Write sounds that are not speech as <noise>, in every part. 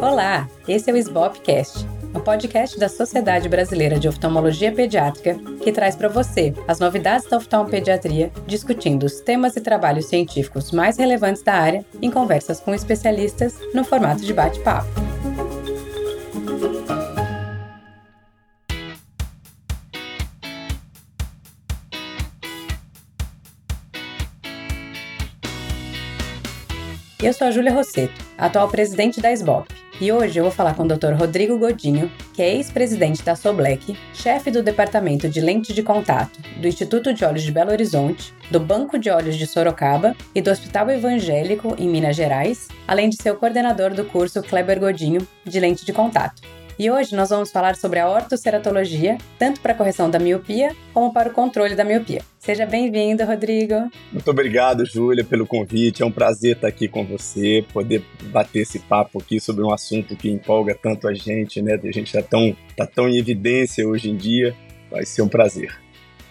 Olá, esse é o SBOPcast, um podcast da Sociedade Brasileira de Oftalmologia Pediátrica que traz para você as novidades da oftalmopediatria, discutindo os temas e trabalhos científicos mais relevantes da área em conversas com especialistas no formato de bate-papo. Eu sou a Júlia Rosseto, atual presidente da SBOP, e hoje eu vou falar com o Dr. Rodrigo Godinho, que é ex-presidente da Soblec, chefe do Departamento de Lente de Contato do Instituto de Olhos de Belo Horizonte, do Banco de Olhos de Sorocaba e do Hospital Evangélico em Minas Gerais, além de ser o coordenador do curso Kleber Godinho de Lente de Contato. E hoje nós vamos falar sobre a ortoceratologia, tanto para a correção da miopia como para o controle da miopia. Seja bem-vindo, Rodrigo. Muito obrigado, Júlia, pelo convite. É um prazer estar aqui com você, poder bater esse papo aqui sobre um assunto que empolga tanto a gente, né? A gente está tão, tá tão em evidência hoje em dia. Vai ser um prazer.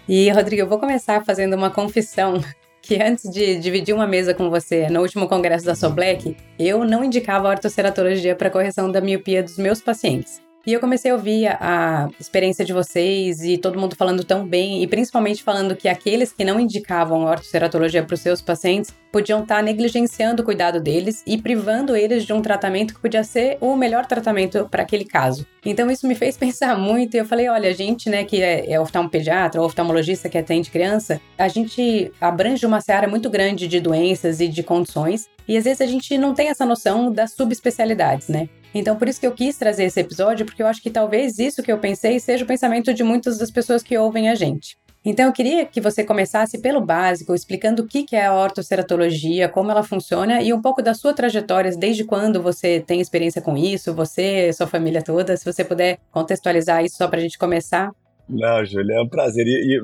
E, Rodrigo, eu vou começar fazendo uma confissão que antes de dividir uma mesa com você no último congresso da Soblec, eu não indicava ortoceratologia para correção da miopia dos meus pacientes. E eu comecei a ouvir a, experiência de vocês e todo mundo falando tão bem, e principalmente falando que aqueles que não indicavam ortoceratologia para os seus pacientes podiam estar tá negligenciando o cuidado deles e privando eles de um tratamento que podia ser o melhor tratamento para aquele caso. Então isso me fez <laughs> pensar muito e eu falei, olha, a gente, né, que é, é oftalmopediatra ou oftalmologista que atende criança, a gente abrange uma seara muito grande de doenças e de condições e às vezes a gente não tem essa noção das subespecialidades, né? Então, por isso que eu quis trazer esse episódio, porque eu acho que talvez isso que eu pensei seja o pensamento de muitas das pessoas que ouvem a gente. Então, eu queria que você começasse pelo básico, explicando o que é a ortoceratologia, como ela funciona e um pouco da sua trajetória, desde quando você tem experiência com isso, você, sua família toda, se você puder contextualizar isso só para a gente começar. Não, Júlia, é um prazer. E, e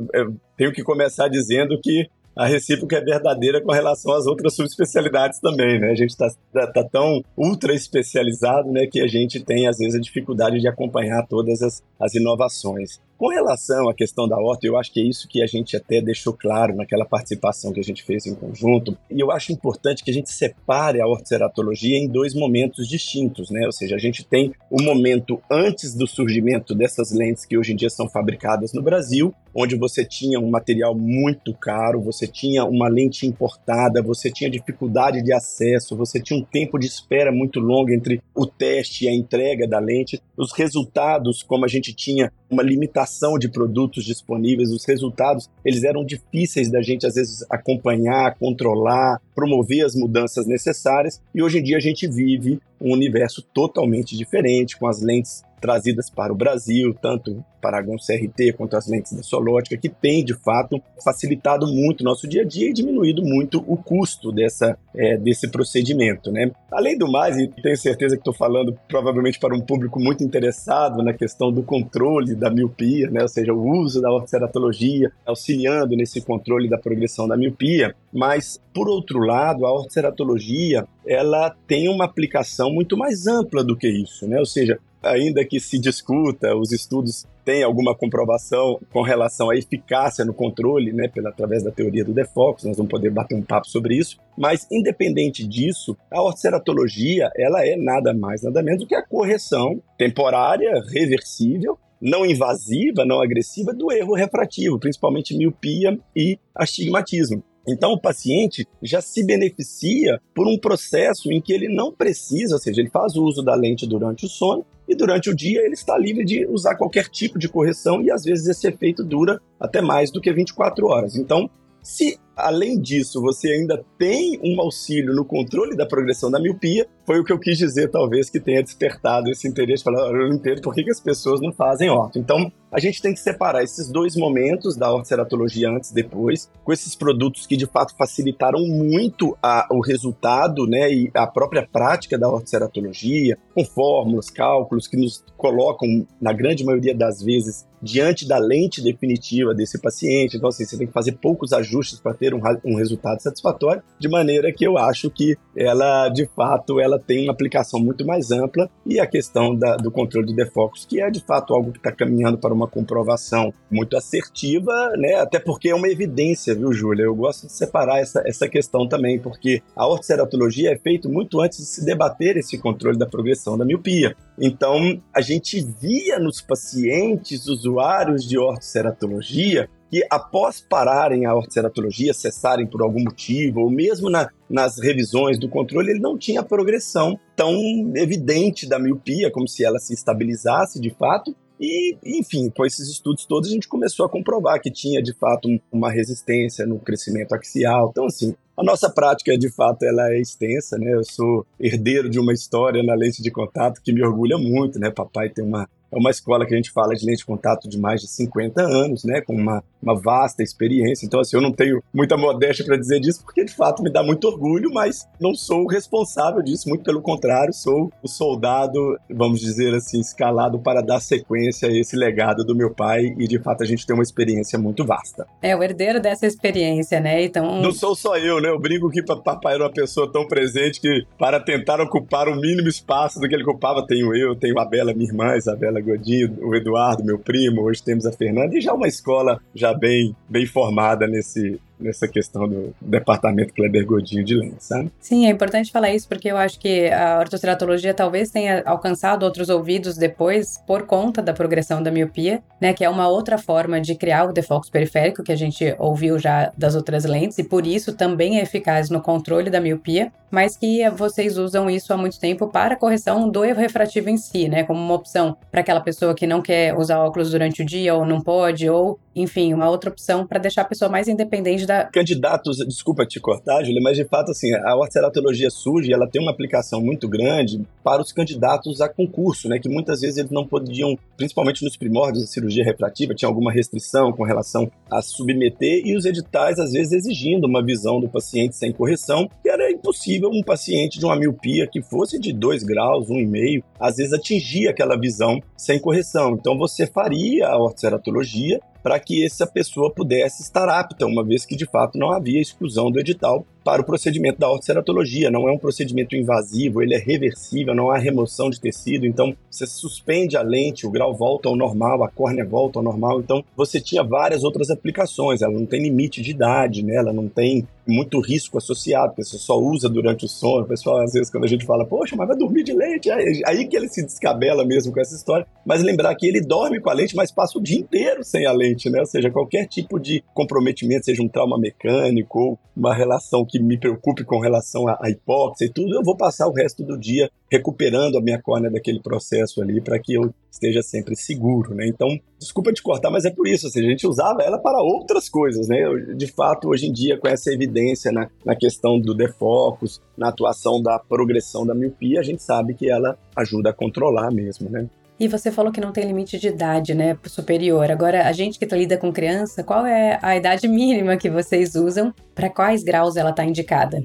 tenho que começar dizendo que a recíproca é verdadeira com relação às outras subespecialidades também, né? A gente está tá, tá tão ultra especializado, né, que a gente tem às vezes a dificuldade de acompanhar todas as, as inovações. Com relação à questão da horta, eu acho que é isso que a gente até deixou claro naquela participação que a gente fez em conjunto. E eu acho importante que a gente separe a ortoceratologia em dois momentos distintos, né? Ou seja, a gente tem o momento antes do surgimento dessas lentes que hoje em dia são fabricadas no Brasil, onde você tinha um material muito caro, você tinha uma lente importada, você tinha dificuldade de acesso, você tinha um tempo de espera muito longo entre o teste e a entrega da lente. Os resultados, como a gente tinha uma limitação de produtos disponíveis, os resultados, eles eram difíceis da gente às vezes acompanhar, controlar, promover as mudanças necessárias, e hoje em dia a gente vive um universo totalmente diferente, com as lentes trazidas para o Brasil, tanto Paragon CRT quanto as lentes da Solótica, que tem de fato facilitado muito o nosso dia a dia e diminuído muito o custo dessa, é, desse procedimento. Né? Além do mais, e tenho certeza que estou falando provavelmente para um público muito interessado na questão do controle da miopia, né? ou seja, o uso da ortoceratologia auxiliando nesse controle da progressão da miopia, mas por outro lado, a ortoceratologia ela tem uma aplicação muito mais ampla do que isso, né? Ou seja, ainda que se discuta, os estudos têm alguma comprovação com relação à eficácia no controle, né, pela, através da teoria do defox, nós vamos poder bater um papo sobre isso, mas independente disso, a orceratologia, ela é nada mais, nada menos do que a correção temporária, reversível, não invasiva, não agressiva do erro refrativo, principalmente miopia e astigmatismo. Então, o paciente já se beneficia por um processo em que ele não precisa, ou seja, ele faz o uso da lente durante o sono e durante o dia ele está livre de usar qualquer tipo de correção e às vezes esse efeito dura até mais do que 24 horas. Então, se além disso você ainda tem um auxílio no controle da progressão da miopia, foi o que eu quis dizer, talvez, que tenha despertado esse interesse. Falar, eu não entendo por que, que as pessoas não fazem orto. Então, a gente tem que separar esses dois momentos da ortoceratologia antes e depois, com esses produtos que de fato facilitaram muito a, o resultado né, e a própria prática da ortoceratologia, com fórmulas, cálculos que nos colocam, na grande maioria das vezes, diante da lente definitiva desse paciente. Então, assim, você tem que fazer poucos ajustes para ter um, um resultado satisfatório, de maneira que eu acho que ela, de fato, ela tem uma aplicação muito mais ampla e a questão da, do controle de defocos, que é de fato algo que está caminhando para uma comprovação muito assertiva, né? Até porque é uma evidência, viu, Júlia? Eu gosto de separar essa, essa questão também, porque a ortoceratologia é feita muito antes de se debater esse controle da progressão da miopia. Então, a gente via nos pacientes usuários de ortoceratologia que após pararem a ortoceratologia, cessarem por algum motivo, ou mesmo na, nas revisões do controle, ele não tinha progressão tão evidente da miopia, como se ela se estabilizasse de fato, e, enfim, com esses estudos todos, a gente começou a comprovar que tinha, de fato, uma resistência no crescimento axial. Então, assim, a nossa prática, de fato, ela é extensa, né? Eu sou herdeiro de uma história na lente de contato que me orgulha muito, né? Papai tem uma é uma escola que a gente fala de lente de contato de mais de 50 anos, né, com uma, uma vasta experiência. Então, assim, eu não tenho muita modéstia para dizer disso, porque de fato me dá muito orgulho, mas não sou o responsável disso, muito pelo contrário, sou o soldado, vamos dizer assim, escalado para dar sequência a esse legado do meu pai e de fato a gente tem uma experiência muito vasta. É, o herdeiro dessa experiência, né? Então. Não sou só eu, né? Eu brinco que papai era uma pessoa tão presente que, para tentar ocupar o mínimo espaço do que ele ocupava, tenho eu, tenho a Bela, minha irmã, Isabela Godinho, o Eduardo, meu primo, hoje temos a Fernanda, e já uma escola já bem, bem formada nesse, nessa questão do departamento Kleber Godinho de Lentes, sabe? Sim, é importante falar isso porque eu acho que a ortoceratologia talvez tenha alcançado outros ouvidos depois por conta da progressão da miopia, né, que é uma outra forma de criar o defocus periférico que a gente ouviu já das outras lentes e por isso também é eficaz no controle da miopia, mas que vocês usam isso há muito tempo para correção do erro refrativo em si, né, como uma opção para aquela pessoa que não quer usar óculos durante o dia ou não pode ou, enfim, uma outra opção para deixar a pessoa mais independente da da... Candidatos, desculpa te cortar, Júlia, mas de fato, assim, a ortoceratologia surge, ela tem uma aplicação muito grande para os candidatos a concurso, né, que muitas vezes eles não podiam, principalmente nos primórdios da cirurgia refrativa, tinha alguma restrição com relação a submeter e os editais, às vezes, exigindo uma visão do paciente sem correção, que era impossível um paciente de uma miopia que fosse de 2 graus, 1,5, às vezes atingir aquela visão sem correção. Então, você faria a ortoceratologia para que essa pessoa pudesse estar apta, uma vez que de fato não havia exclusão do edital para o procedimento da ortoceratologia. Não é um procedimento invasivo, ele é reversível, não há remoção de tecido, então você suspende a lente, o grau volta ao normal, a córnea volta ao normal. Então você tinha várias outras aplicações, ela não tem limite de idade, né? ela não tem muito risco associado, porque você só usa durante o sono. O pessoal, às vezes, quando a gente fala, poxa, mas vai dormir de lente, aí, aí que ele se descabela mesmo com essa história. Mas lembrar que ele dorme com a lente, mas passa o dia inteiro sem a lente, né? Ou seja, qualquer tipo de comprometimento, seja um trauma mecânico ou uma relação que me preocupe com relação à, hipóxia e tudo, eu vou passar o resto do dia recuperando a minha córnea daquele processo ali para que eu esteja sempre seguro, né? Então, desculpa te cortar, mas é por isso, ou seja, a gente usava ela para outras coisas, né? De fato, hoje em dia, com essa evidência na, na questão do defocus, na atuação da progressão da miopia, a gente sabe que ela ajuda a controlar mesmo, né? E você falou que não tem limite de idade, né, superior. Agora, a gente que lida com criança, qual é a idade mínima que vocês usam? Para quais graus ela está indicada?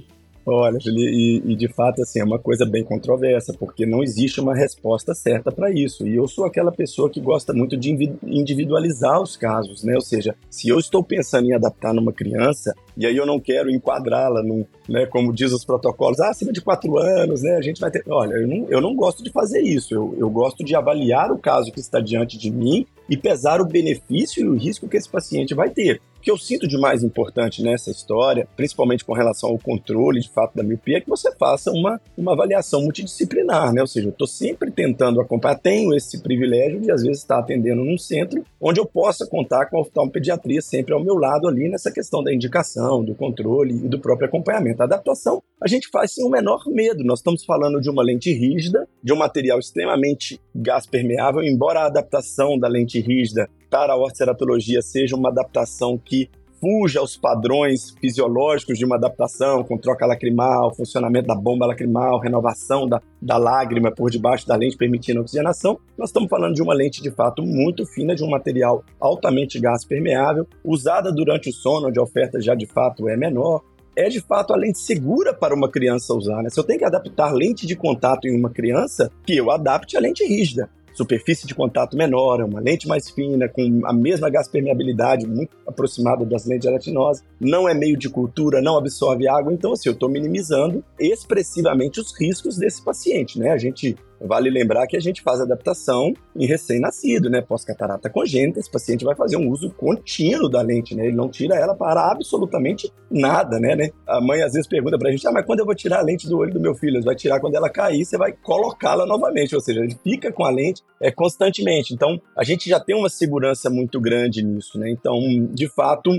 Olha, e, e, de fato, assim, é uma coisa bem controversa, porque não existe uma resposta certa para isso. E eu sou aquela pessoa que gosta muito de individualizar os casos, né? Ou seja, se eu estou pensando em adaptar numa criança, e aí eu não quero enquadrá-la num, né, como diz os protocolos, ah, acima de quatro anos, né, a gente vai ter... Olha, eu não, eu não gosto de fazer isso, eu, eu gosto de avaliar o caso que está diante de mim e pesar o benefício e o risco que esse paciente vai ter. O que eu sinto de mais importante nessa história, principalmente com relação ao controle de fato da miopia, é que você faça uma, uma avaliação multidisciplinar, né? Ou seja, eu estou sempre tentando acompanhar, tenho esse privilégio de às vezes estar atendendo num centro onde eu possa contar com a oftalmopediatria sempre ao meu lado ali nessa questão da indicação, do controle e do próprio acompanhamento. A adaptação a gente faz sem o menor medo. Nós estamos falando de uma lente rígida, de um material extremamente gás permeável, embora a adaptação da lente rígida para a ortoceratologia seja uma adaptação que fuja aos padrões fisiológicos de uma adaptação, com troca lacrimal, funcionamento da bomba lacrimal, renovação da, da lágrima por debaixo da lente, permitindo oxigenação, nós estamos falando de uma lente de fato muito fina, de um material altamente gás permeável, usada durante o sono, onde a oferta já de fato é menor. É de fato a lente segura para uma criança usar. Né? Se eu tenho que adaptar lente de contato em uma criança, que eu adapte a lente rígida. Superfície de contato menor, é uma lente mais fina, com a mesma gás permeabilidade, muito aproximada das lentes gelatinosas, não é meio de cultura, não absorve água, então assim, eu estou minimizando expressivamente os riscos desse paciente, né? A gente Vale lembrar que a gente faz adaptação em recém-nascido, né? Pós-catarata congênita, esse paciente vai fazer um uso contínuo da lente, né? Ele não tira ela para absolutamente nada, né? né? A mãe às vezes pergunta pra gente, ah, mas quando eu vou tirar a lente do olho do meu filho? Ele vai tirar quando ela cair, você vai colocá-la novamente, ou seja, ele fica com a lente é, constantemente. Então, a gente já tem uma segurança muito grande nisso, né? Então, de fato,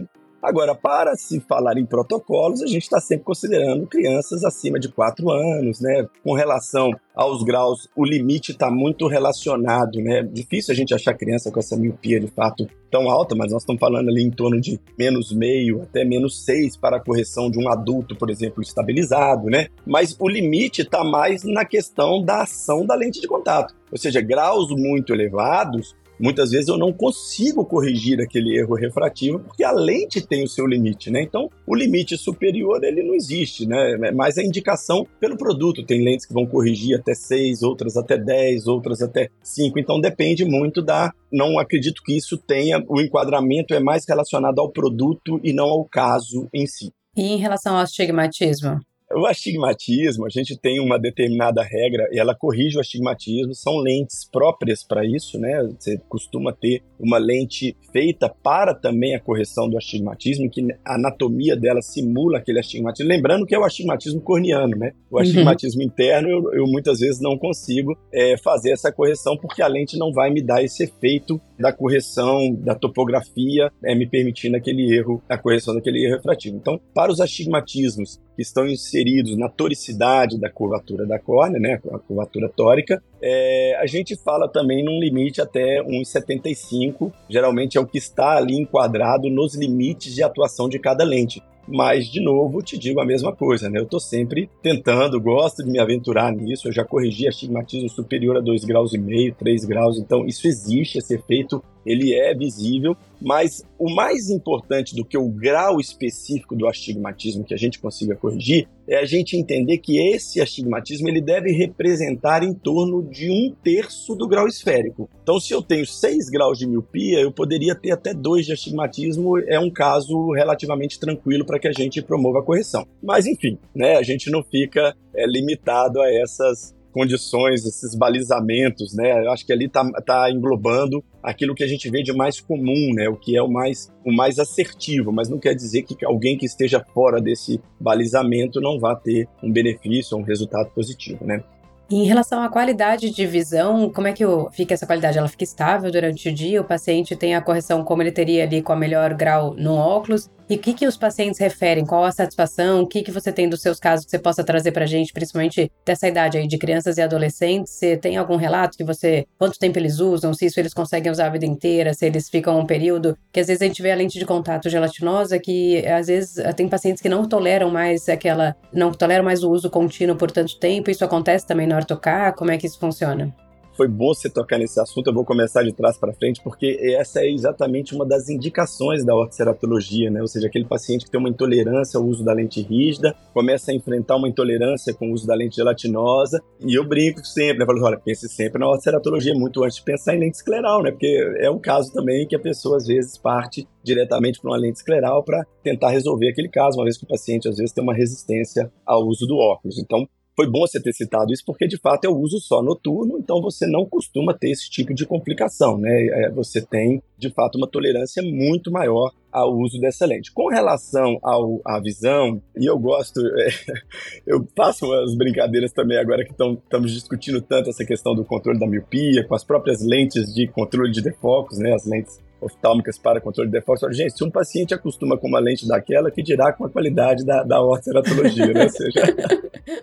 Agora, para se falar em protocolos, a gente está sempre considerando crianças acima de 4 anos, né? Com relação aos graus, o limite está muito relacionado, né? Difícil a gente achar criança com essa miopia de fato tão alta, mas nós estamos falando ali em torno de menos meio até menos 6 para a correção de um adulto, por exemplo, estabilizado, né? Mas o limite está mais na questão da ação da lente de contato. Ou seja, graus muito elevados muitas vezes eu não consigo corrigir aquele erro refrativo porque a lente tem o seu limite, né? Então, o limite superior ele não existe, né? É Mas a indicação pelo produto. Tem lentes que vão corrigir até 6, outras até 10, outras até 5. Então, depende muito da. Não acredito que isso tenha. O enquadramento é mais relacionado ao produto e não ao caso em si. E em relação ao astigmatismo? O astigmatismo, a gente tem uma determinada regra e ela corrige o astigmatismo, são lentes próprias para isso, né? Você costuma ter uma lente feita para também a correção do astigmatismo, que a anatomia dela simula aquele astigmatismo. Lembrando que é o astigmatismo corneano, né? O uhum. astigmatismo uhum. interno eu, eu, muitas vezes não consigo é, fazer essa correção porque a lente não vai me dar esse efeito da correção da topografia, é, me permitindo aquele erro, a correção daquele erro refrativo. Então, para os astigmatismos que estão inseridos na toricidade da curvatura da córnea, né, a curvatura tórica, é, a gente fala também num limite até 1,75, geralmente é o que está ali enquadrado nos limites de atuação de cada lente. Mas, de novo, te digo a mesma coisa, né? Eu estou sempre tentando, gosto de me aventurar nisso. Eu já corrigi astigmatismo superior a 2,5 graus, 3 graus, então isso existe, esse efeito ele é visível, mas o mais importante do que o grau específico do astigmatismo que a gente consiga corrigir é a gente entender que esse astigmatismo ele deve representar em torno de um terço do grau esférico. Então, se eu tenho 6 graus de miopia, eu poderia ter até 2 de astigmatismo, é um caso relativamente tranquilo para que a gente promova a correção. Mas, enfim, né, a gente não fica é, limitado a essas condições, esses balizamentos, né? Eu acho que ali está tá englobando aquilo que a gente vê de mais comum, né? O que é o mais, o mais assertivo, mas não quer dizer que alguém que esteja fora desse balizamento não vá ter um benefício um resultado positivo, né? em relação à qualidade de visão, como é que fica essa qualidade? Ela fica estável durante o dia? O paciente tem a correção como ele teria ali com a melhor grau no óculos? E o que, que os pacientes referem? Qual a satisfação? O que, que você tem dos seus casos que você possa trazer para a gente, principalmente dessa idade aí de crianças e adolescentes? Você tem algum relato que você, quanto tempo eles usam, se isso eles conseguem usar a vida inteira, se eles ficam um período? Que às vezes a gente vê a lente de contato gelatinosa que às vezes tem pacientes que não toleram mais aquela, não toleram mais o uso contínuo por tanto tempo. Isso acontece também no tocar? Como é que isso funciona? Foi bom você tocar nesse assunto. Eu vou começar de trás para frente, porque essa é exatamente uma das indicações da ortoceratologia, né? Ou seja, aquele paciente que tem uma intolerância ao uso da lente rígida, começa a enfrentar uma intolerância com o uso da lente gelatinosa. E eu brinco sempre, né? Falo, olha, pense sempre na ortoceratologia muito antes de pensar em lente escleral, né? Porque é um caso também que a pessoa às vezes parte diretamente para uma lente escleral para tentar resolver aquele caso, uma vez que o paciente às vezes tem uma resistência ao uso do óculos. Então, foi bom você ter citado isso, porque de fato o uso só noturno, então você não costuma ter esse tipo de complicação, né? É, você tem, de fato, uma tolerância muito maior ao uso dessa lente. Com relação ao, à visão, e eu gosto, é, <laughs> eu faço umas brincadeiras também agora que estamos discutindo tanto essa questão do controle da miopia, com as próprias lentes de controle de defocos, né? As lentes oftálmicas para controle de defocos. Gente, se um paciente acostuma com uma lente daquela, que dirá com a qualidade da, da ortoceratologia, né? <laughs> Ou seja,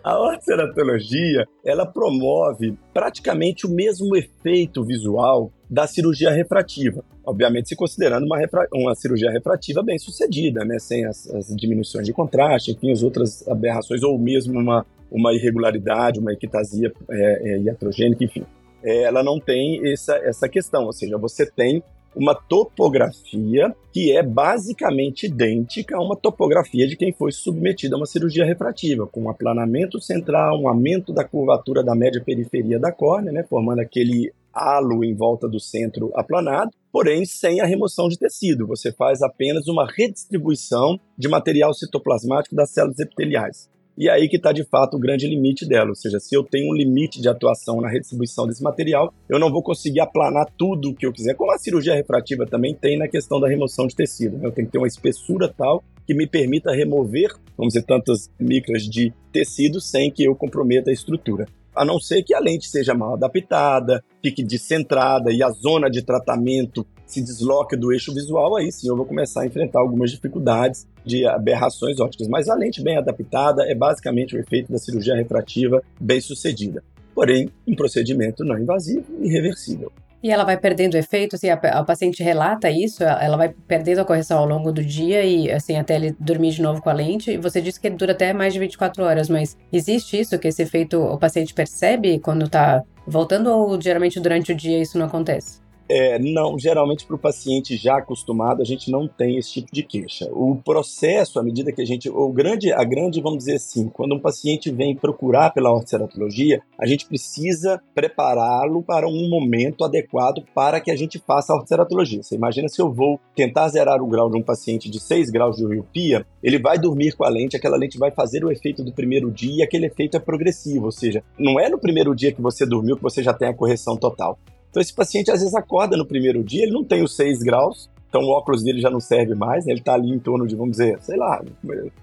a ortoceratologia, ela promove praticamente o mesmo efeito visual da cirurgia refrativa. Obviamente, se considerando uma, refra uma cirurgia refrativa bem sucedida, né? Sem as, as diminuições de contraste, enfim, as outras aberrações, ou mesmo uma, uma irregularidade, uma equitasia é, é, iatrogênica, enfim. É, ela não tem essa, essa questão, ou seja, você tem uma topografia que é basicamente idêntica a uma topografia de quem foi submetido a uma cirurgia refrativa, com um aplanamento central, um aumento da curvatura da média periferia da córnea, né, formando aquele halo em volta do centro aplanado, porém sem a remoção de tecido. Você faz apenas uma redistribuição de material citoplasmático das células epiteliais. E é aí que está de fato o grande limite dela, ou seja, se eu tenho um limite de atuação na redistribuição desse material, eu não vou conseguir aplanar tudo o que eu quiser, como a cirurgia refrativa também tem na questão da remoção de tecido. Né? Eu tenho que ter uma espessura tal que me permita remover, vamos dizer, tantas micras de tecido sem que eu comprometa a estrutura. A não ser que a lente seja mal adaptada, fique descentrada e a zona de tratamento se desloque do eixo visual, aí sim eu vou começar a enfrentar algumas dificuldades de aberrações ópticas. Mas a lente bem adaptada é basicamente o efeito da cirurgia refrativa bem sucedida. Porém, um procedimento não invasivo e irreversível. E ela vai perdendo efeito, assim, a, a, paciente relata isso, ela vai perdendo a correção ao longo do dia e, assim, até ele dormir de novo com a lente. E você disse que dura até mais de 24 horas, mas existe isso, que esse efeito o paciente percebe quando tá voltando ou geralmente durante o dia isso não acontece? É, não, geralmente para o paciente já acostumado, a gente não tem esse tipo de queixa. O processo, à medida que a gente. O grande, a grande, vamos dizer assim, quando um paciente vem procurar pela ortoceratologia, a gente precisa prepará-lo para um momento adequado para que a gente faça a ortoceratologia. Você imagina se eu vou tentar zerar o grau de um paciente de 6 graus de miopia, ele vai dormir com a lente, aquela lente vai fazer o efeito do primeiro dia e aquele efeito é progressivo, ou seja, não é no primeiro dia que você dormiu que você já tem a correção total. Então esse paciente às vezes acorda no primeiro dia, ele não tem os 6 graus, então o óculos dele já não serve mais, né? ele está ali em torno de, vamos dizer, sei lá,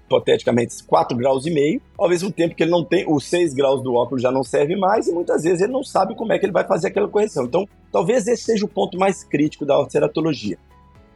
hipoteticamente 4 graus e meio, ao mesmo tempo que ele não tem, os 6 graus do óculos já não serve mais e muitas vezes ele não sabe como é que ele vai fazer aquela correção. Então, talvez esse seja o ponto mais crítico da ortoceratologia.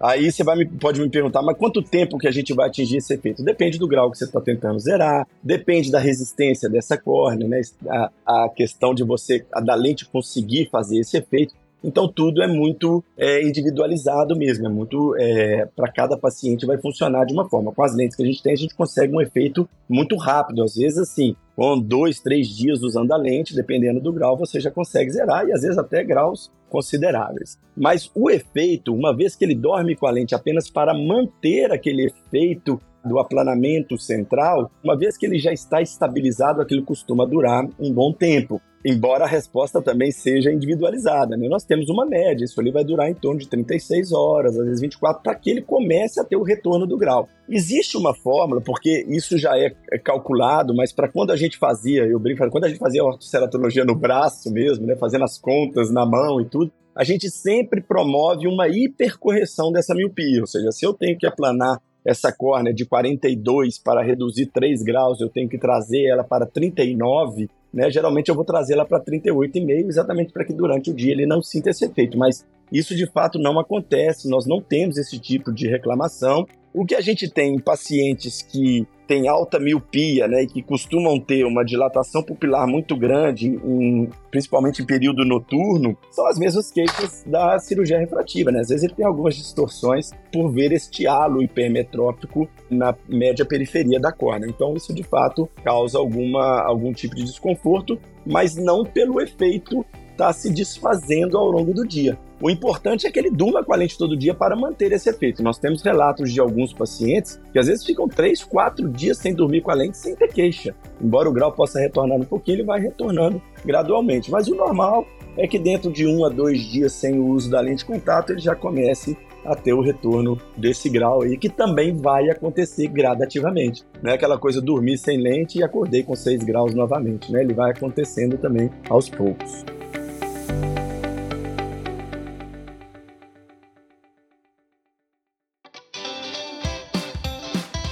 Aí você vai me, pode me perguntar, mas quanto tempo que a gente vai atingir esse efeito? Depende do grau que você está tentando zerar, depende da resistência dessa córnea, né? A, a questão de você, a, da lente conseguir fazer esse efeito. Então tudo é muito é, individualizado mesmo, é muito é, para cada paciente vai funcionar de uma forma. Com as lentes que a gente tem, a gente consegue um efeito muito rápido. Às vezes, assim, com dois, três dias usando a lente, dependendo do grau, você já consegue zerar e às vezes até graus consideráveis. Mas o efeito, uma vez que ele dorme com a lente apenas para manter aquele efeito do aplanamento central, uma vez que ele já está estabilizado, aquilo costuma durar um bom tempo embora a resposta também seja individualizada. Né? Nós temos uma média, isso ali vai durar em torno de 36 horas, às vezes 24, para que ele comece a ter o retorno do grau. Existe uma fórmula, porque isso já é, é calculado, mas para quando a gente fazia, eu brinco, quando a gente fazia a ortoceratologia no braço mesmo, né, fazendo as contas na mão e tudo, a gente sempre promove uma hipercorreção dessa miopia, ou seja, se eu tenho que aplanar essa córnea de 42 para reduzir 3 graus, eu tenho que trazer ela para 39, né? Geralmente eu vou trazer ela para 38,5 exatamente para que durante o dia ele não sinta esse efeito, mas isso de fato não acontece, nós não temos esse tipo de reclamação. O que a gente tem em pacientes que têm alta miopia, né, e que costumam ter uma dilatação pupilar muito grande, em, principalmente em período noturno, são as mesmas queixas da cirurgia refrativa, né? Às vezes ele tem algumas distorções por ver este halo hipermetrópico na média periferia da córnea. Então isso de fato causa alguma, algum tipo de desconforto, mas não pelo efeito está se desfazendo ao longo do dia. O importante é que ele durma com a lente todo dia para manter esse efeito. Nós temos relatos de alguns pacientes que às vezes ficam 3, 4 dias sem dormir com a lente sem ter queixa. Embora o grau possa retornar um pouquinho, ele vai retornando gradualmente. Mas o normal é que dentro de um a dois dias sem o uso da lente de contato, ele já comece a ter o retorno desse grau aí, que também vai acontecer gradativamente. Não é aquela coisa dormir sem lente e acordei com 6 graus novamente, né? Ele vai acontecendo também aos poucos.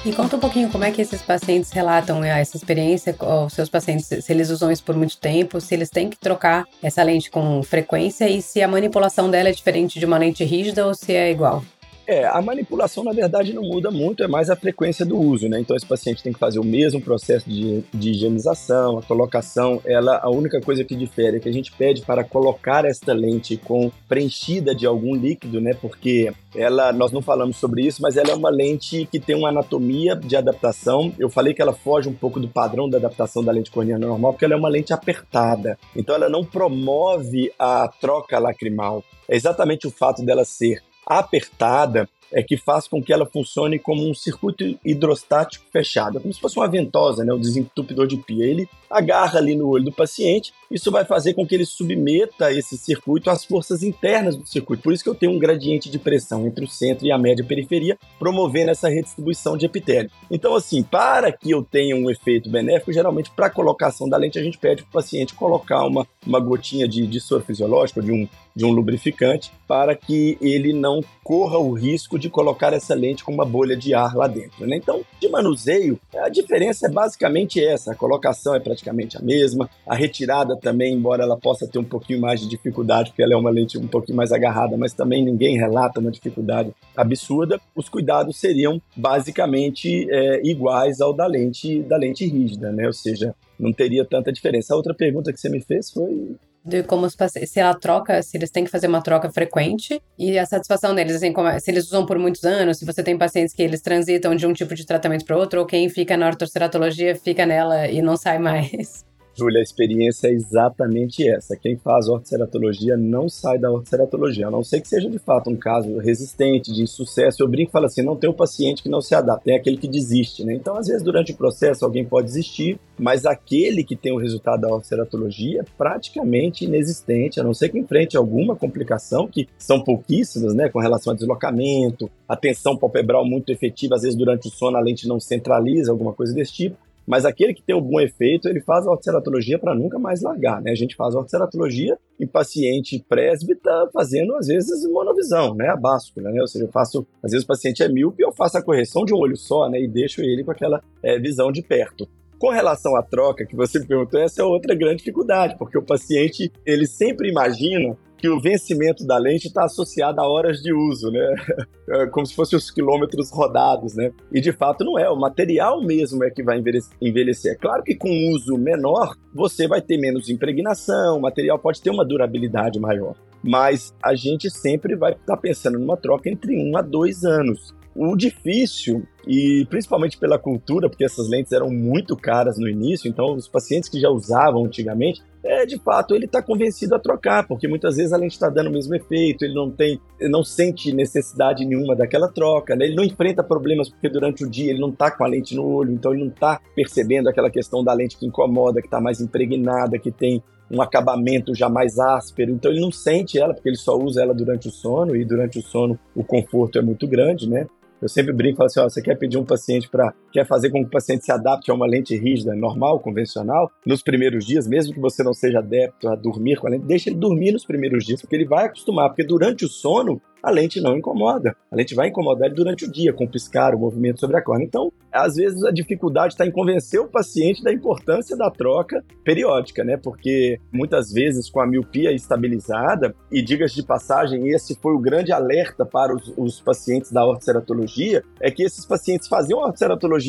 E conta um pouquinho como é que esses pacientes relatam né, essa experiência, os seus pacientes, se eles usam isso por muito tempo, se eles têm que trocar essa lente com frequência e se a manipulação dela é diferente de uma lente rígida ou se é igual. É, a manipulação na verdade não muda muito, é mais a frequência do uso, né? Então esse paciente tem que fazer o mesmo processo de, de higienização, a colocação, ela a única coisa que difere é que a gente pede para colocar esta lente com preenchida de algum líquido, né? Porque ela, nós não falamos sobre isso, mas ela é uma lente que tem uma anatomia de adaptação. Eu falei que ela foge um pouco do padrão da adaptação da lente corneana normal, porque ela é uma lente apertada. Então ela não promove a troca lacrimal. É exatamente o fato dela ser apertada é que faz com que ela funcione como um circuito hidrostático fechado, como se fosse uma ventosa, né, o desentupidor de pia. Ele agarra ali no olho do paciente, isso vai fazer com que ele submeta esse circuito às forças internas do circuito. Por isso que eu tenho um gradiente de pressão entre o centro e a média periferia, promovendo essa redistribuição de epitélio. Então, assim, para que eu tenha um efeito benéfico, geralmente para a colocação da lente a gente pede para o paciente colocar uma, uma gotinha de, de soro fisiológico, de um, de um lubrificante, para que ele não corra o risco de colocar essa lente com uma bolha de ar lá dentro. Né? Então, de manuseio, a diferença é basicamente essa: a colocação é praticamente a mesma, a retirada também, embora ela possa ter um pouquinho mais de dificuldade, porque ela é uma lente um pouquinho mais agarrada, mas também ninguém relata uma dificuldade absurda. Os cuidados seriam basicamente é, iguais ao da lente da lente rígida, né? Ou seja, não teria tanta diferença. A outra pergunta que você me fez foi de como os pacientes, se ela troca, se eles têm que fazer uma troca frequente e a satisfação deles, assim, como, se eles usam por muitos anos, se você tem pacientes que eles transitam de um tipo de tratamento para outro, ou quem fica na ortoceratologia fica nela e não sai mais. Júlia, a experiência é exatamente essa. Quem faz ortoceratologia não sai da ortoceratologia, a não ser que seja de fato um caso resistente, de insucesso. Eu brinco e falo assim: não tem um paciente que não se adapta, tem aquele que desiste, né? Então, às vezes, durante o processo, alguém pode desistir, mas aquele que tem o resultado da ortoceratologia é praticamente inexistente, a não ser que enfrente alguma complicação, que são pouquíssimas, né? Com relação a deslocamento, a tensão palpebral muito efetiva, às vezes durante o sono a lente não centraliza, alguma coisa desse tipo. Mas aquele que tem um bom efeito, ele faz a ortoceratologia para nunca mais largar, né? A gente faz a ortoceratologia em paciente presbita fazendo, às vezes, monovisão, né? A báscula, né? Ou seja, eu faço, às vezes o paciente é míope, eu faço a correção de um olho só, né? E deixo ele com aquela é, visão de perto. Com relação à troca, que você perguntou, essa é outra grande dificuldade, porque o paciente, ele sempre imagina que o vencimento da lente está associado a horas de uso, né? <laughs> É como se fossem os quilômetros rodados, né? E de fato não é. O material mesmo é que vai envelhecer. É claro que com uso menor você vai ter menos impregnação, o material pode ter uma durabilidade maior. Mas a gente sempre vai estar tá pensando numa troca entre um a dois anos. O difícil, e principalmente pela cultura, porque essas lentes eram muito caras no início, então os pacientes que já usavam antigamente é de fato ele está convencido a trocar, porque muitas vezes a lente está dando o mesmo efeito, ele não tem, não sente necessidade nenhuma daquela troca, né? ele não enfrenta problemas porque durante o dia ele não está com a lente no olho, então ele não está percebendo aquela questão da lente que incomoda, que está mais impregnada, que tem um acabamento já mais áspero, então ele não sente ela porque ele só usa ela durante o sono e durante o sono o conforto é muito grande, né? Eu sempre brinco, falo assim, ó, você quer pedir um paciente para, quer fazer com que o paciente se adapte a uma lente rígida, normal, convencional, nos primeiros dias, mesmo que você não seja adepto a dormir com a lente, deixa ele dormir nos primeiros dias, porque ele vai acostumar, porque durante o sono a lente não incomoda. A lente vai incomodar ele durante o dia, com piscar, o movimento sobre a córnea. Então, às vezes a dificuldade está em convencer o paciente da importância da troca periódica, né? Porque muitas vezes com a miopia estabilizada, e diga-se de passagem, esse foi o grande alerta para os, os pacientes da ortoceratologia, é que esses pacientes faziam a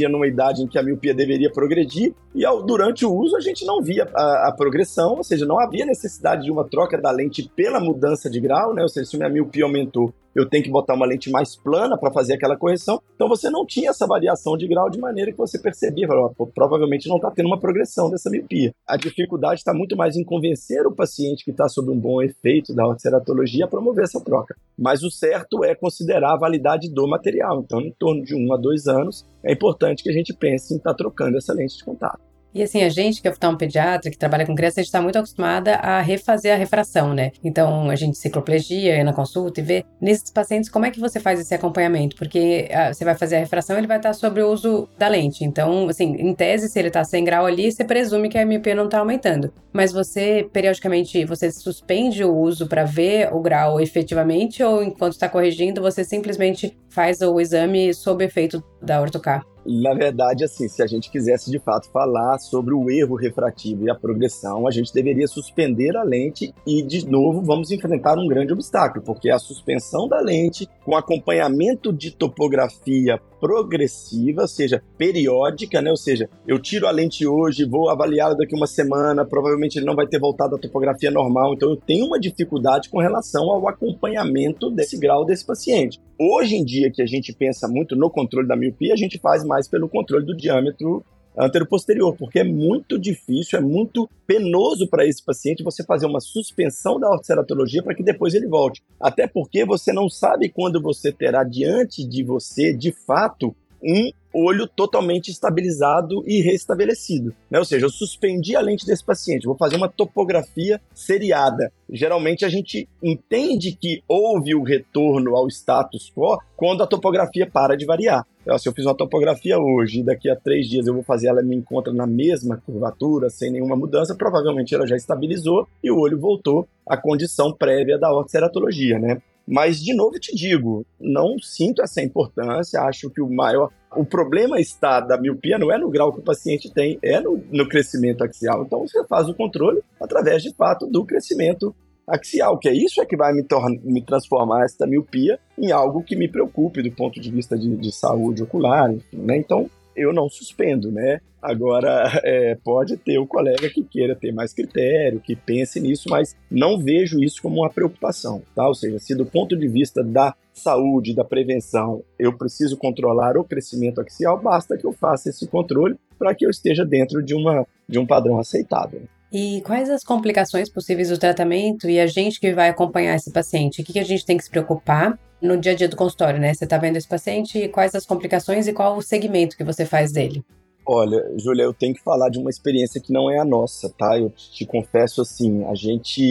numa idade em que a miopia deveria progredir, e ao, durante o uso a gente não via a, a, progressão, ou seja, não havia necessidade de uma troca da lente pela mudança de grau, né? Ou seja, se minha miopia aumentou eu tenho que botar uma lente mais plana para fazer aquela correção. Então você não tinha essa variação de grau de maneira que você percebia, provavelmente não está tendo uma progressão dessa miopia. A dificuldade está muito mais em convencer o paciente que está sob um bom efeito da ortoceratologia a promover essa troca. Mas o certo é considerar a validade do material. Então, em torno de um a dois anos, é importante que a gente pense em estar tá trocando essa lente de contato. E assim, a gente que é oftalmopediatra, que trabalha com criança, a gente está muito acostumada a refazer a refração, né? Então, a gente cicloplegia, na consulta e vê. Nesses pacientes, como é que você faz esse acompanhamento? Porque ah, você vai fazer a refração, ele vai estar sobre o uso da lente. Então, assim, em tese, se ele está 100 grau ali, você presume que a miopia não está aumentando. Mas você, periodicamente, você suspende o uso para ver o grau efetivamente ou enquanto está corrigindo, você simplesmente faz o exame sob efeito da ortocar? Na verdade, assim, se a gente quisesse de fato falar sobre o erro refrativo e a progressão, a gente deveria suspender a lente e, de novo, vamos enfrentar um grande obstáculo, porque a suspensão da lente com acompanhamento de topografia progressiva, ou seja, periódica, né? Ou seja, eu tiro a lente hoje, vou avaliá-la daqui uma semana, provavelmente ele não vai ter voltado à topografia normal, então eu tenho uma dificuldade com relação ao acompanhamento desse grau desse paciente. Hoje em dia, que a gente pensa muito no controle da miopia, a gente faz mais pelo controle do diâmetro anteroposterior, porque é muito difícil, é muito penoso para esse paciente você fazer uma suspensão da ortoceratologia para que depois ele volte. Até porque você não sabe quando você terá diante de você, de fato, um olho totalmente estabilizado e restabelecido. Né? Ou seja, eu suspendi a lente desse paciente, vou fazer uma topografia seriada. Geralmente a gente entende que houve o retorno ao status quo quando a topografia para de variar. Então, se eu fiz uma topografia hoje e daqui a três dias eu vou fazer ela me encontra na mesma curvatura, sem nenhuma mudança, provavelmente ela já estabilizou e o olho voltou à condição prévia da ortoceratologia, né? Mas, de novo, te digo, não sinto essa importância, acho que o maior. O problema está da miopia não é no grau que o paciente tem, é no, no crescimento axial. Então, você faz o controle através, de fato, do crescimento axial, que é isso é que vai me, me transformar esta miopia em algo que me preocupe do ponto de vista de, de saúde ocular, enfim, né? Então, eu não suspendo, né? Agora, <laughs> é, pode ter o colega que queira ter mais critério, que pense nisso, mas não vejo isso como uma preocupação, tá? Ou seja, se do ponto de vista da saúde, da prevenção, eu preciso controlar o crescimento axial, basta que eu faça esse controle para que eu esteja dentro de, uma, de um padrão aceitável. E quais as complicações possíveis do tratamento e a gente que vai acompanhar esse paciente? O que, a gente tem que se preocupar no dia a dia do consultório, né? Você está vendo esse paciente, quais as complicações e qual o segmento que você faz dele? Olha, Júlia, eu tenho que falar de uma experiência que não é a nossa, tá? Eu te confesso assim, a gente,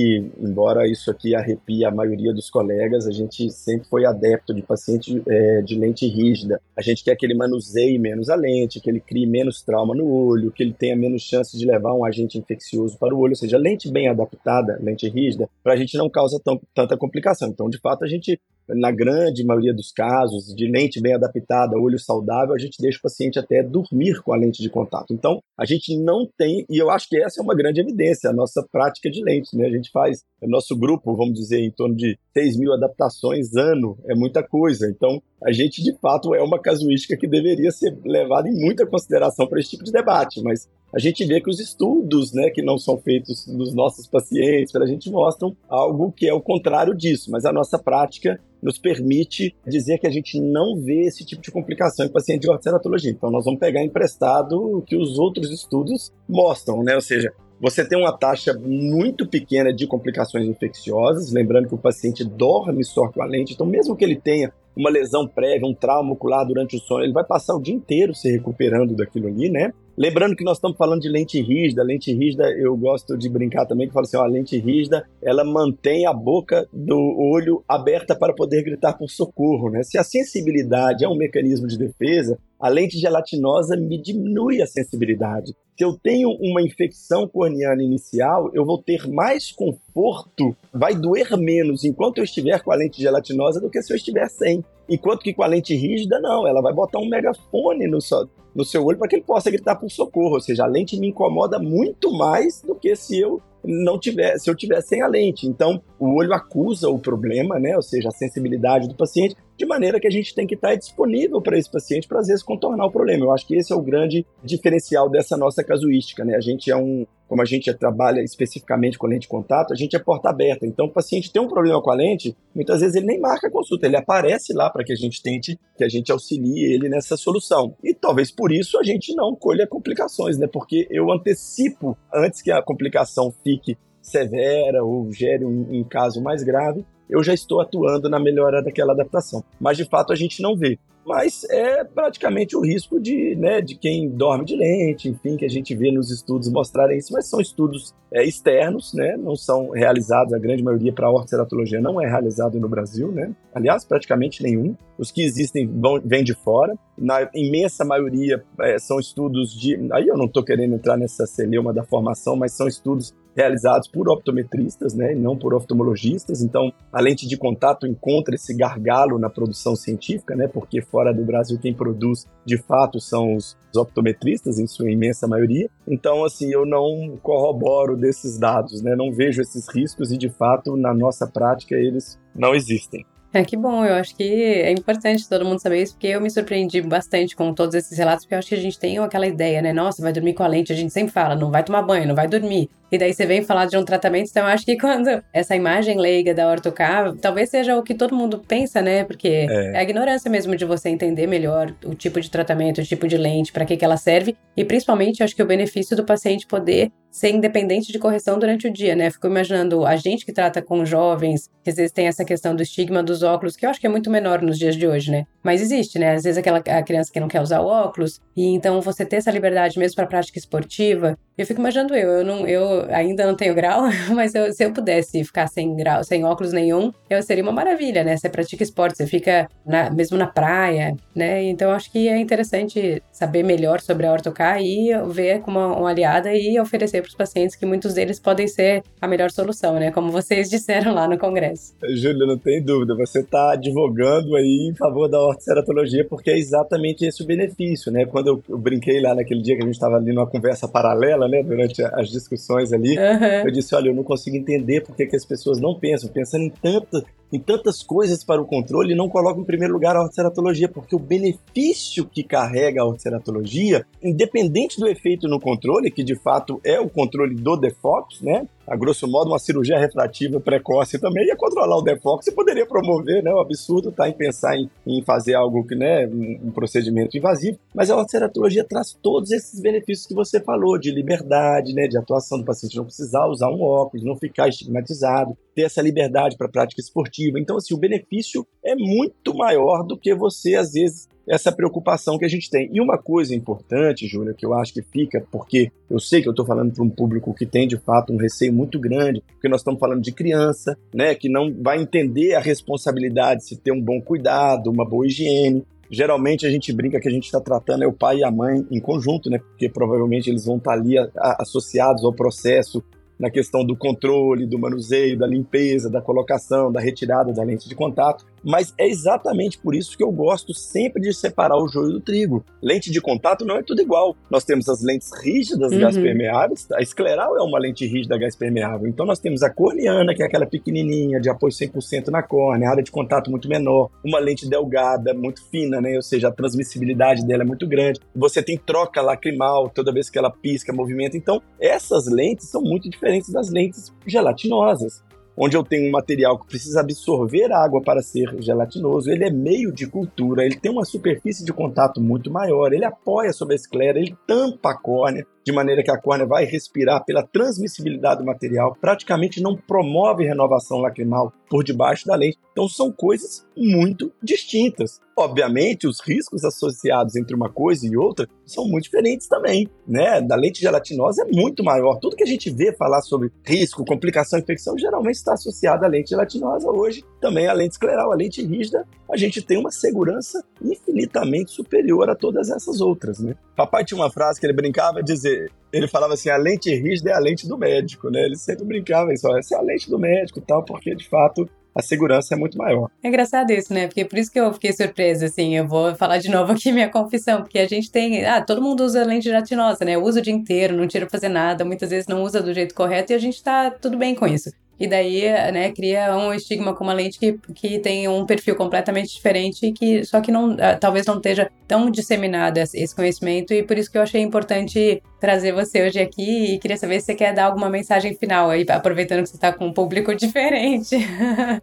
embora isso aqui arrepie a maioria dos colegas, a gente sempre foi adepto de paciente é, de lente rígida. A gente quer que ele manuseie menos a lente, que ele crie menos trauma no olho, que ele tenha menos chance de levar um agente infeccioso para o olho, ou seja, lente bem adaptada, lente rígida, para a gente não causa tão, tanta complicação. Então, de fato, a gente na grande maioria dos casos, de lente bem adaptada, olho saudável, a gente deixa o paciente até dormir com a lente de contato. Então, a gente não tem, e eu acho que essa é uma grande evidência, a nossa prática de lentes, né? A gente faz, o nosso grupo, vamos dizer, em torno de 6 mil adaptações ano, é muita coisa. Então, a gente, de fato, é uma casuística que deveria ser levada em muita consideração para esse tipo de debate, mas a gente vê que os estudos, né, que não são feitos nos nossos pacientes, a gente mostram algo que é o contrário disso, mas a nossa prática nos permite dizer que a gente não vê esse tipo de complicação em paciente de ortoceratologia. Então, nós vamos pegar emprestado o que os outros estudos mostram, né? Ou seja, você tem uma taxa muito pequena de complicações infecciosas, lembrando que o paciente dorme só com a lente, então mesmo que ele tenha uma lesão prévia, um trauma ocular durante o sono, ele vai passar o dia inteiro se recuperando daquilo ali, né? Lembrando que nós estamos falando de lente rígida. Lente rígida, eu gosto de brincar também, que fala assim, ó, a lente rígida, ela mantém a boca do olho aberta para poder gritar por socorro, né? Se a sensibilidade é um mecanismo de defesa, a lente gelatinosa me diminui a sensibilidade. Se eu tenho uma infecção corneana inicial, eu vou ter mais conforto, vai doer menos enquanto eu estiver com a lente gelatinosa do que se eu estiver sem. Enquanto que com a lente rígida, não, ela vai botar um megafone no seu, no seu olho para que ele possa gritar por socorro. Ou seja, a lente me incomoda muito mais do que se eu não se eu tivesse sem a lente. Então, o olho acusa o problema, né? Ou seja, a sensibilidade do paciente, de maneira que a gente tem que estar disponível para esse paciente para às vezes contornar o problema. Eu acho que esse é o grande diferencial dessa nossa casuística, né? A gente é um, como a gente trabalha especificamente com lente de contato, a gente é porta aberta. Então, o paciente tem um problema com a lente, muitas vezes ele nem marca a consulta, ele aparece lá para que a gente tente, que a gente auxilie ele nessa solução. E talvez por isso a gente não colha complicações, né? Porque eu antecipo antes que a complicação fique severa ou gere um, um caso mais grave, eu já estou atuando na melhora daquela adaptação. Mas de fato a gente não vê. Mas é praticamente o risco de, né, de quem dorme de lente, enfim, que a gente vê nos estudos mostrarem isso, mas são estudos é, externos, né, não são realizados, a grande maioria para a ortoceratologia não é realizado no Brasil, né, aliás, praticamente nenhum, os que existem vão, vêm de fora, na imensa maioria é, são estudos de, aí eu não estou querendo entrar nessa celeuma da formação, mas são estudos realizados por optometristas, né, e não por oftalmologistas. Então, a lente de contato encontra esse gargalo na produção científica, né, porque fora do Brasil quem produz de fato são os optometristas, em sua imensa maioria. Então, assim, eu não corroboro desses dados, né, não vejo esses riscos e de fato na nossa prática eles não existem. É que bom, eu acho que é importante todo mundo saber isso, porque eu me surpreendi bastante com todos esses relatos, porque eu acho que a gente tem aquela ideia, né? Nossa, vai dormir com a lente, a gente sempre fala, não vai tomar banho, não vai dormir. E daí você vem falar de um tratamento, então eu acho que <laughs> quando essa imagem leiga da ortocar, talvez seja o que todo mundo pensa, né? Porque é. é a ignorância mesmo de você entender melhor o tipo de tratamento, o tipo de lente, para que, que ela serve, e principalmente acho que o benefício do paciente poder ser independente de correção durante o dia, né? Fico imaginando a gente que trata com jovens, que às vezes tem essa questão do estigma dos óculos, que eu acho que é muito menor nos dias de hoje, né? Mas existe, né? Às vezes aquela a criança que não quer usar óculos, e então você ter essa liberdade mesmo para prática esportiva. Eu fico imaginando eu, eu não, eu ainda não tenho grau, <laughs> mas eu, se eu pudesse ficar sem grau, sem óculos nenhum, eu seria uma maravilha, né? Você pratica esporte, você fica na, mesmo na praia, né? Então acho que é interessante saber melhor sobre a ortocar e ver como uma, uma aliada e oferecer para os pacientes que muitos deles podem ser a melhor solução, né? Como vocês disseram lá no congresso. Júlio, não tem dúvida, você está advogando aí em favor da ortoceratologia porque é exatamente esse o benefício, né? Quando eu, eu brinquei lá naquele dia que a gente estava ali numa conversa paralela, né? Durante as discussões ali, uhum. eu disse, olha, eu não consigo entender por que, que as pessoas não pensam, pensando em tanto em tantas coisas para o controle e não coloca em primeiro lugar a ortoceratologia, porque o benefício que carrega a ortoceratologia, independente do efeito no controle, que de fato é o controle do defox, né? A grosso modo, uma cirurgia refrativa precoce também ia controlar o defox e poderia promover, né? O absurdo tá em pensar em, em fazer algo que, né, um procedimento invasivo, mas a ortoceratologia traz todos esses benefícios que você falou, de liberdade, né, de atuação do paciente não precisar usar um óculos, não ficar estigmatizado, ter essa liberdade para prática esportiva. Então, assim, o benefício é muito maior do que você, às vezes, essa preocupação que a gente tem. E uma coisa importante, Júlia, que eu acho que fica, porque eu sei que eu estou falando para um público que tem de fato um receio muito grande, porque nós estamos falando de criança, né, que não vai entender a responsabilidade de se ter um bom cuidado, uma boa higiene. Geralmente a gente brinca que a gente está tratando é o pai e a mãe em conjunto, né? Porque provavelmente eles vão estar tá ali a, a, associados ao processo na questão do controle, do manuseio, da limpeza, da colocação, da retirada da lente de contato. Mas é exatamente por isso que eu gosto sempre de separar o joio do trigo. Lente de contato não é tudo igual. Nós temos as lentes rígidas, uhum. gás permeáveis. A escleral é uma lente rígida, gás permeável. Então nós temos a corneana, que é aquela pequenininha, de apoio 100% na córnea, área de contato muito menor. Uma lente delgada, muito fina, né? Ou seja, a transmissibilidade dela é muito grande. Você tem troca lacrimal toda vez que ela pisca, movimenta. Então, essas lentes são muito diferentes das lentes gelatinosas onde eu tenho um material que precisa absorver água para ser gelatinoso, ele é meio de cultura, ele tem uma superfície de contato muito maior, ele apoia sobre a esclera, ele tampa a córnea, de maneira que a córnea vai respirar pela transmissibilidade do material, praticamente não promove renovação lacrimal por debaixo da lente. Então são coisas muito distintas. Obviamente, os riscos associados entre uma coisa e outra são muito diferentes também, né? Da lente gelatinosa é muito maior. Tudo que a gente vê falar sobre risco, complicação, infecção, geralmente está associado à lente gelatinosa. Hoje, também a lente escleral, a lente rígida, a gente tem uma segurança infinitamente superior a todas essas outras, né? Papai tinha uma frase que ele brincava dizer, ele falava assim, a lente rígida é a lente do médico, né? Ele sempre brincava isso, essa é a lente do médico, tal, porque de fato a segurança é muito maior. É engraçado isso, né? Porque por isso que eu fiquei surpresa, assim, eu vou falar de novo aqui minha confissão, porque a gente tem, ah, todo mundo usa lente gelatinosa, né? Usa o dia inteiro, não tira fazer nada, muitas vezes não usa do jeito correto e a gente tá tudo bem com isso. E daí, né, cria um estigma com uma lente que, que tem um perfil completamente diferente, que só que não, ah, talvez não esteja tão disseminado esse conhecimento, e por isso que eu achei importante trazer você hoje aqui e queria saber se você quer dar alguma mensagem final aí, aproveitando que você está com um público <laughs> diferente.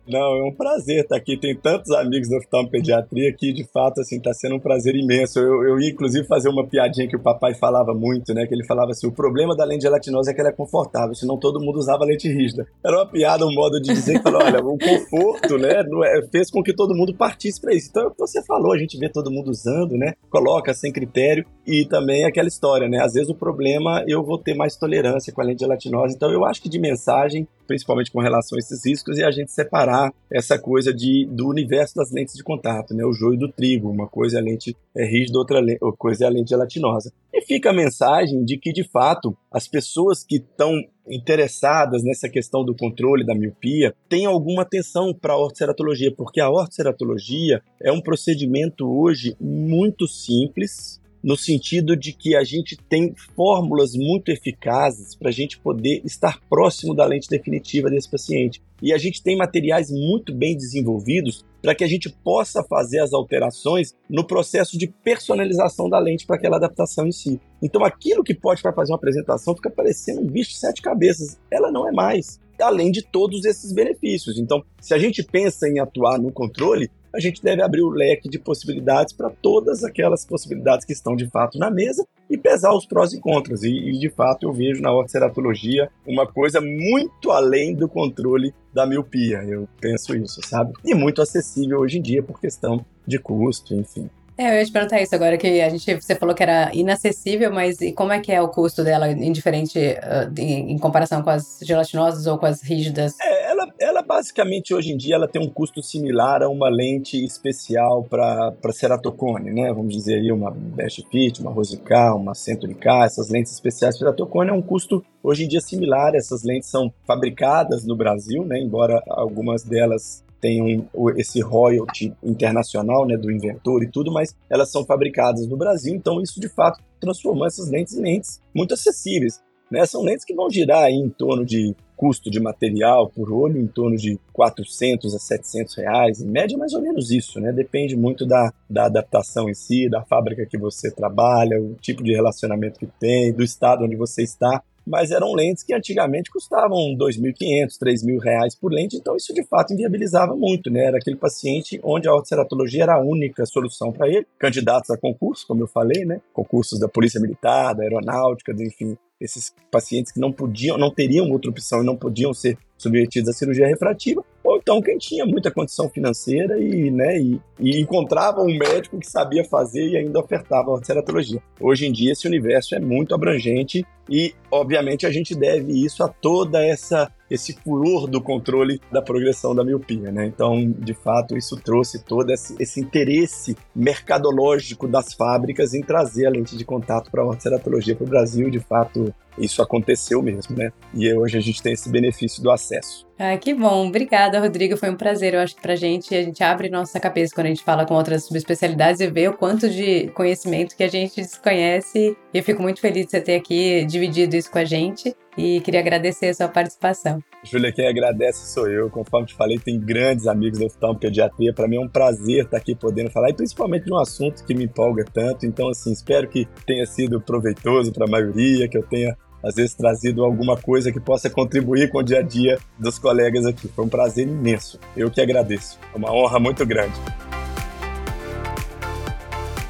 Não, é um prazer estar aqui. Tem tantos amigos da oftalmopediatria que, de fato, assim, está sendo um prazer imenso. Eu, eu ia, inclusive, fazer uma piadinha que o papai falava muito, né? Que ele falava assim, o problema da lente gelatinosa é que ela é confortável, senão todo mundo usava lente rígida. Era uma piada, um modo de dizer que olha, o conforto, né, é, fez com que todo mundo partisse para isso. Então, é você falou, a gente vê todo mundo usando, né? Coloca sem critério e também aquela história, né? Às vezes o problema eu vou ter mais tolerância com a lente gelatinosa. Então eu acho que de mensagem, principalmente com relação a esses riscos, é a gente separar essa coisa de, do universo das lentes de contato, né? O joio do trigo. Uma coisa é a lente é rígida, outra coisa é a lente gelatinosa. E fica a mensagem de que, de fato, as pessoas que estão interessadas nessa questão do controle da miopia têm alguma atenção para a ortoceratologia, porque a ortoceratologia é um procedimento hoje muito simples, no sentido de que a gente tem fórmulas muito eficazes para a gente poder estar próximo da lente definitiva desse paciente. E a gente tem materiais muito bem desenvolvidos para que a gente possa fazer as alterações no processo de personalização da lente para aquela adaptação em si. Então, aquilo que pode para fazer uma apresentação fica parecendo um bicho de sete cabeças. Ela não é mais além de todos esses benefícios. Então, se a gente pensa em atuar no controle, a gente deve abrir o leque de possibilidades para todas aquelas possibilidades que estão de fato na mesa e pesar os prós e contras. E, e de fato eu vejo na ortoceratologia uma coisa muito além do controle da miopia. Eu penso isso, sabe? E muito acessível hoje em dia por questão de custo, enfim. É, eu ia te perguntar isso agora, que a gente, você falou que era inacessível, mas e como é que é o custo dela, indiferente uh, em, em, comparação com as gelatinosas ou com as rígidas? É, ela, ela basicamente, hoje em dia, ela tem um custo similar a uma lente especial para ceratocone, né? Vamos dizer aí uma Best Fit, uma Rosica, uma Century essas lentes especiais para ceratocone é um custo, hoje em dia, similar. Essas lentes são fabricadas no Brasil, né? Embora algumas delas tenham esse royalty internacional né, do inventor e tudo, mas elas são fabricadas no Brasil, então isso de fato transformou essas lentes em lentes muito acessíveis. Né? São lentes que vão girar em torno de custo de material por olho em torno de 400 a 700 reais, em média mais ou menos isso, né? Depende muito da, da adaptação em si, da fábrica que você trabalha, o tipo de relacionamento que tem, do estado onde você está mas eram lentes que antigamente custavam R$ 2.500, 3.000 reais por lente, então isso de fato inviabilizava muito, né? Era aquele paciente onde a ortoceratologia era a única solução para ele. Candidatos a concursos, como eu falei, né? Concursos da Polícia Militar, da Aeronáutica, enfim, esses pacientes que não podiam, não teriam outra opção e não podiam ser submetidos à cirurgia refrativa, ou então quem tinha muita condição financeira e, né, e, e encontrava um médico que sabia fazer e ainda ofertava a ceratologia. Hoje em dia esse universo é muito abrangente e, obviamente, a gente deve isso a toda essa esse furor do controle da progressão da miopia, né? Então, de fato, isso trouxe todo esse, esse interesse mercadológico das fábricas em trazer a lente de contato para a ceratologia para o Brasil. De fato, isso aconteceu mesmo, né? E hoje a gente tem esse benefício do acesso. Ah, que bom. Obrigada, Rodrigo. Foi um prazer, eu acho pra gente, a gente abre nossa cabeça quando a gente fala com outras subespecialidades e vê o quanto de conhecimento que a gente desconhece. E eu fico muito feliz de você ter aqui dividido isso com a gente e queria agradecer a sua participação. Júlia, quem agradece sou eu. Conforme te falei, tem grandes amigos da oftalmopediatria. Para mim é um prazer estar aqui podendo falar, e principalmente de um assunto que me empolga tanto. Então, assim, espero que tenha sido proveitoso para a maioria, que eu tenha às vezes trazido alguma coisa que possa contribuir com o dia a dia dos colegas aqui. Foi um prazer imenso. Eu que agradeço. É uma honra muito grande.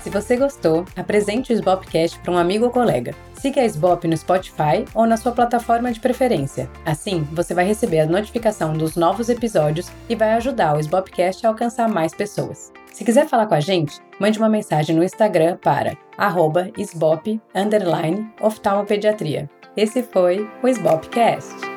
Se você gostou, apresente o Sbopcast para um amigo ou colega. Siga a Sbop no Spotify ou na sua plataforma de preferência. Assim, você vai receber a notificação dos novos episódios e vai ajudar o Sbopcast a alcançar mais pessoas. Se quiser falar com a gente, mande uma mensagem no Instagram para arroba oftalmopediatria. Esse foi o Sbopcast.